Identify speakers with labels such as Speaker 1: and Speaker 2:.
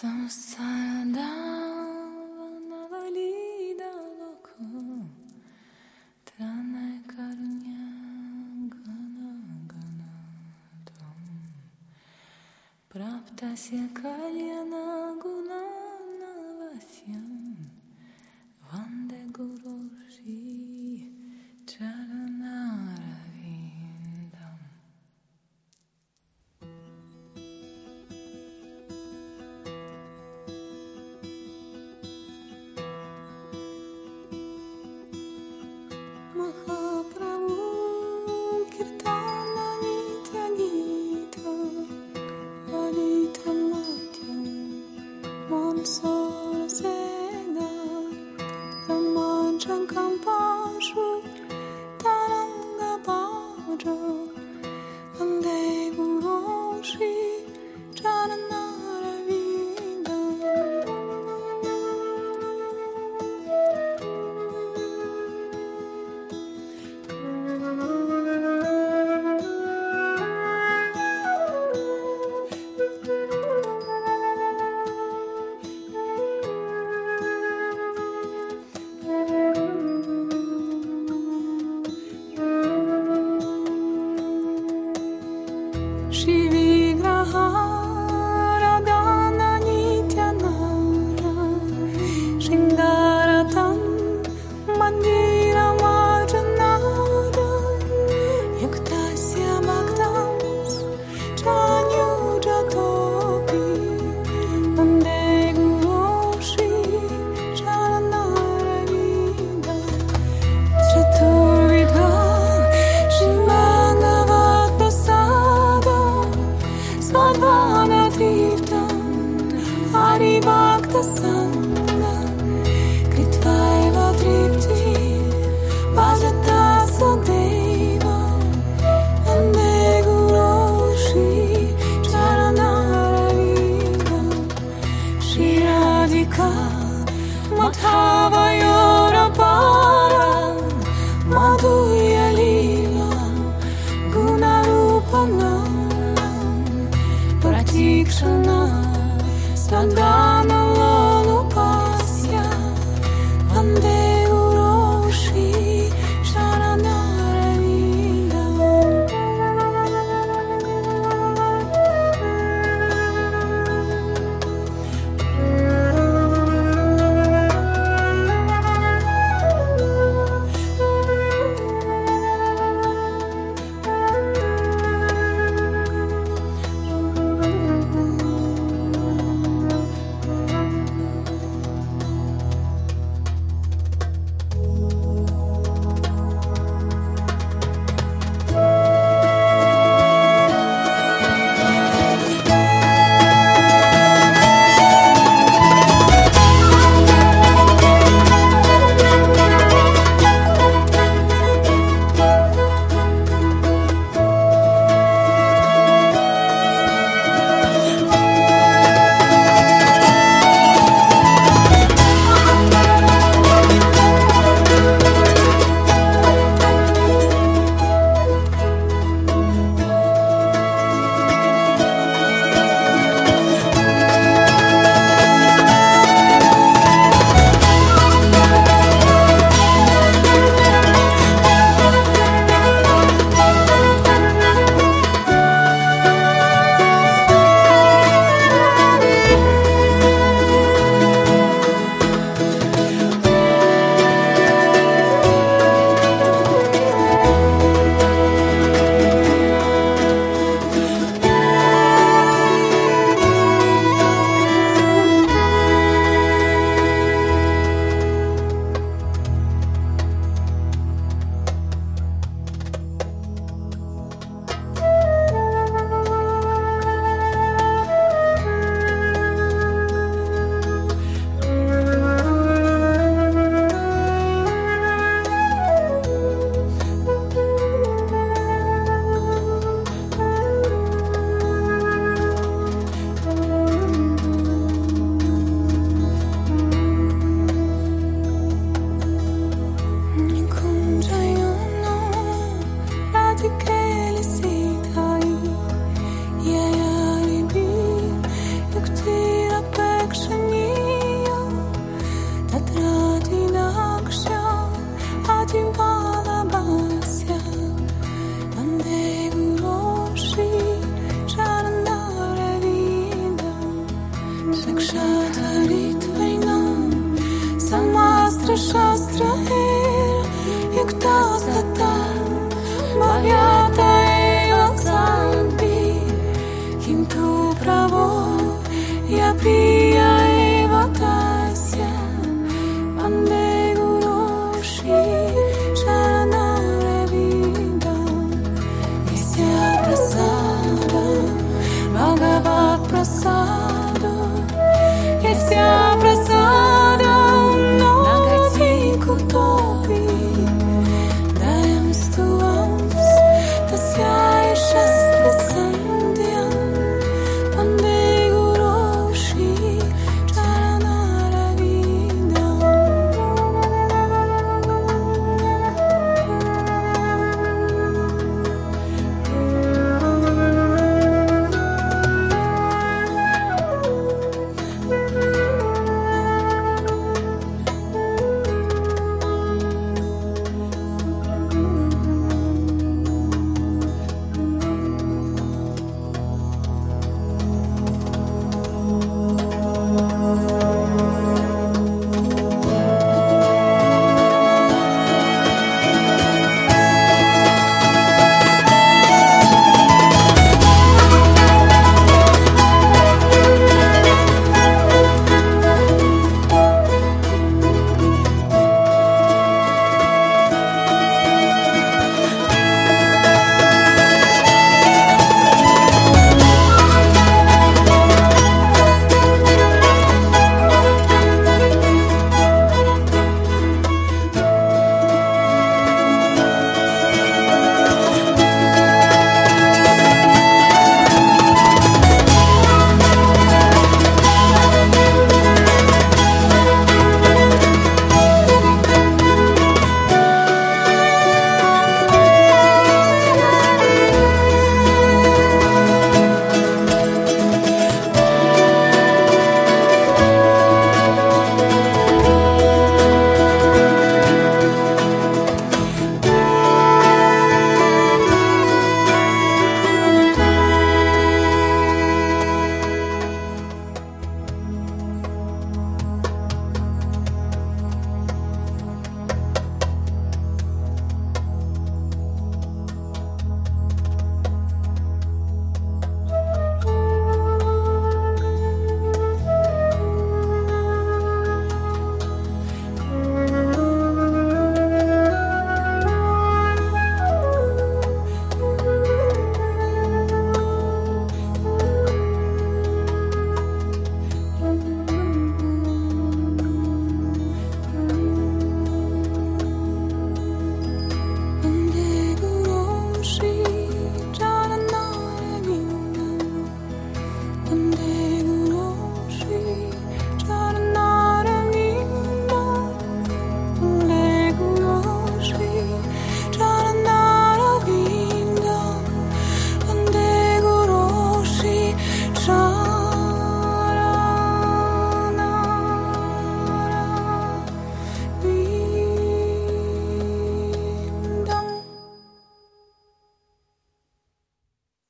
Speaker 1: Самсарадавана валида локу so Протікшена, страдана. как война Самастра, шастра, И кто стата, бабята и оксан би Хинту право, я пью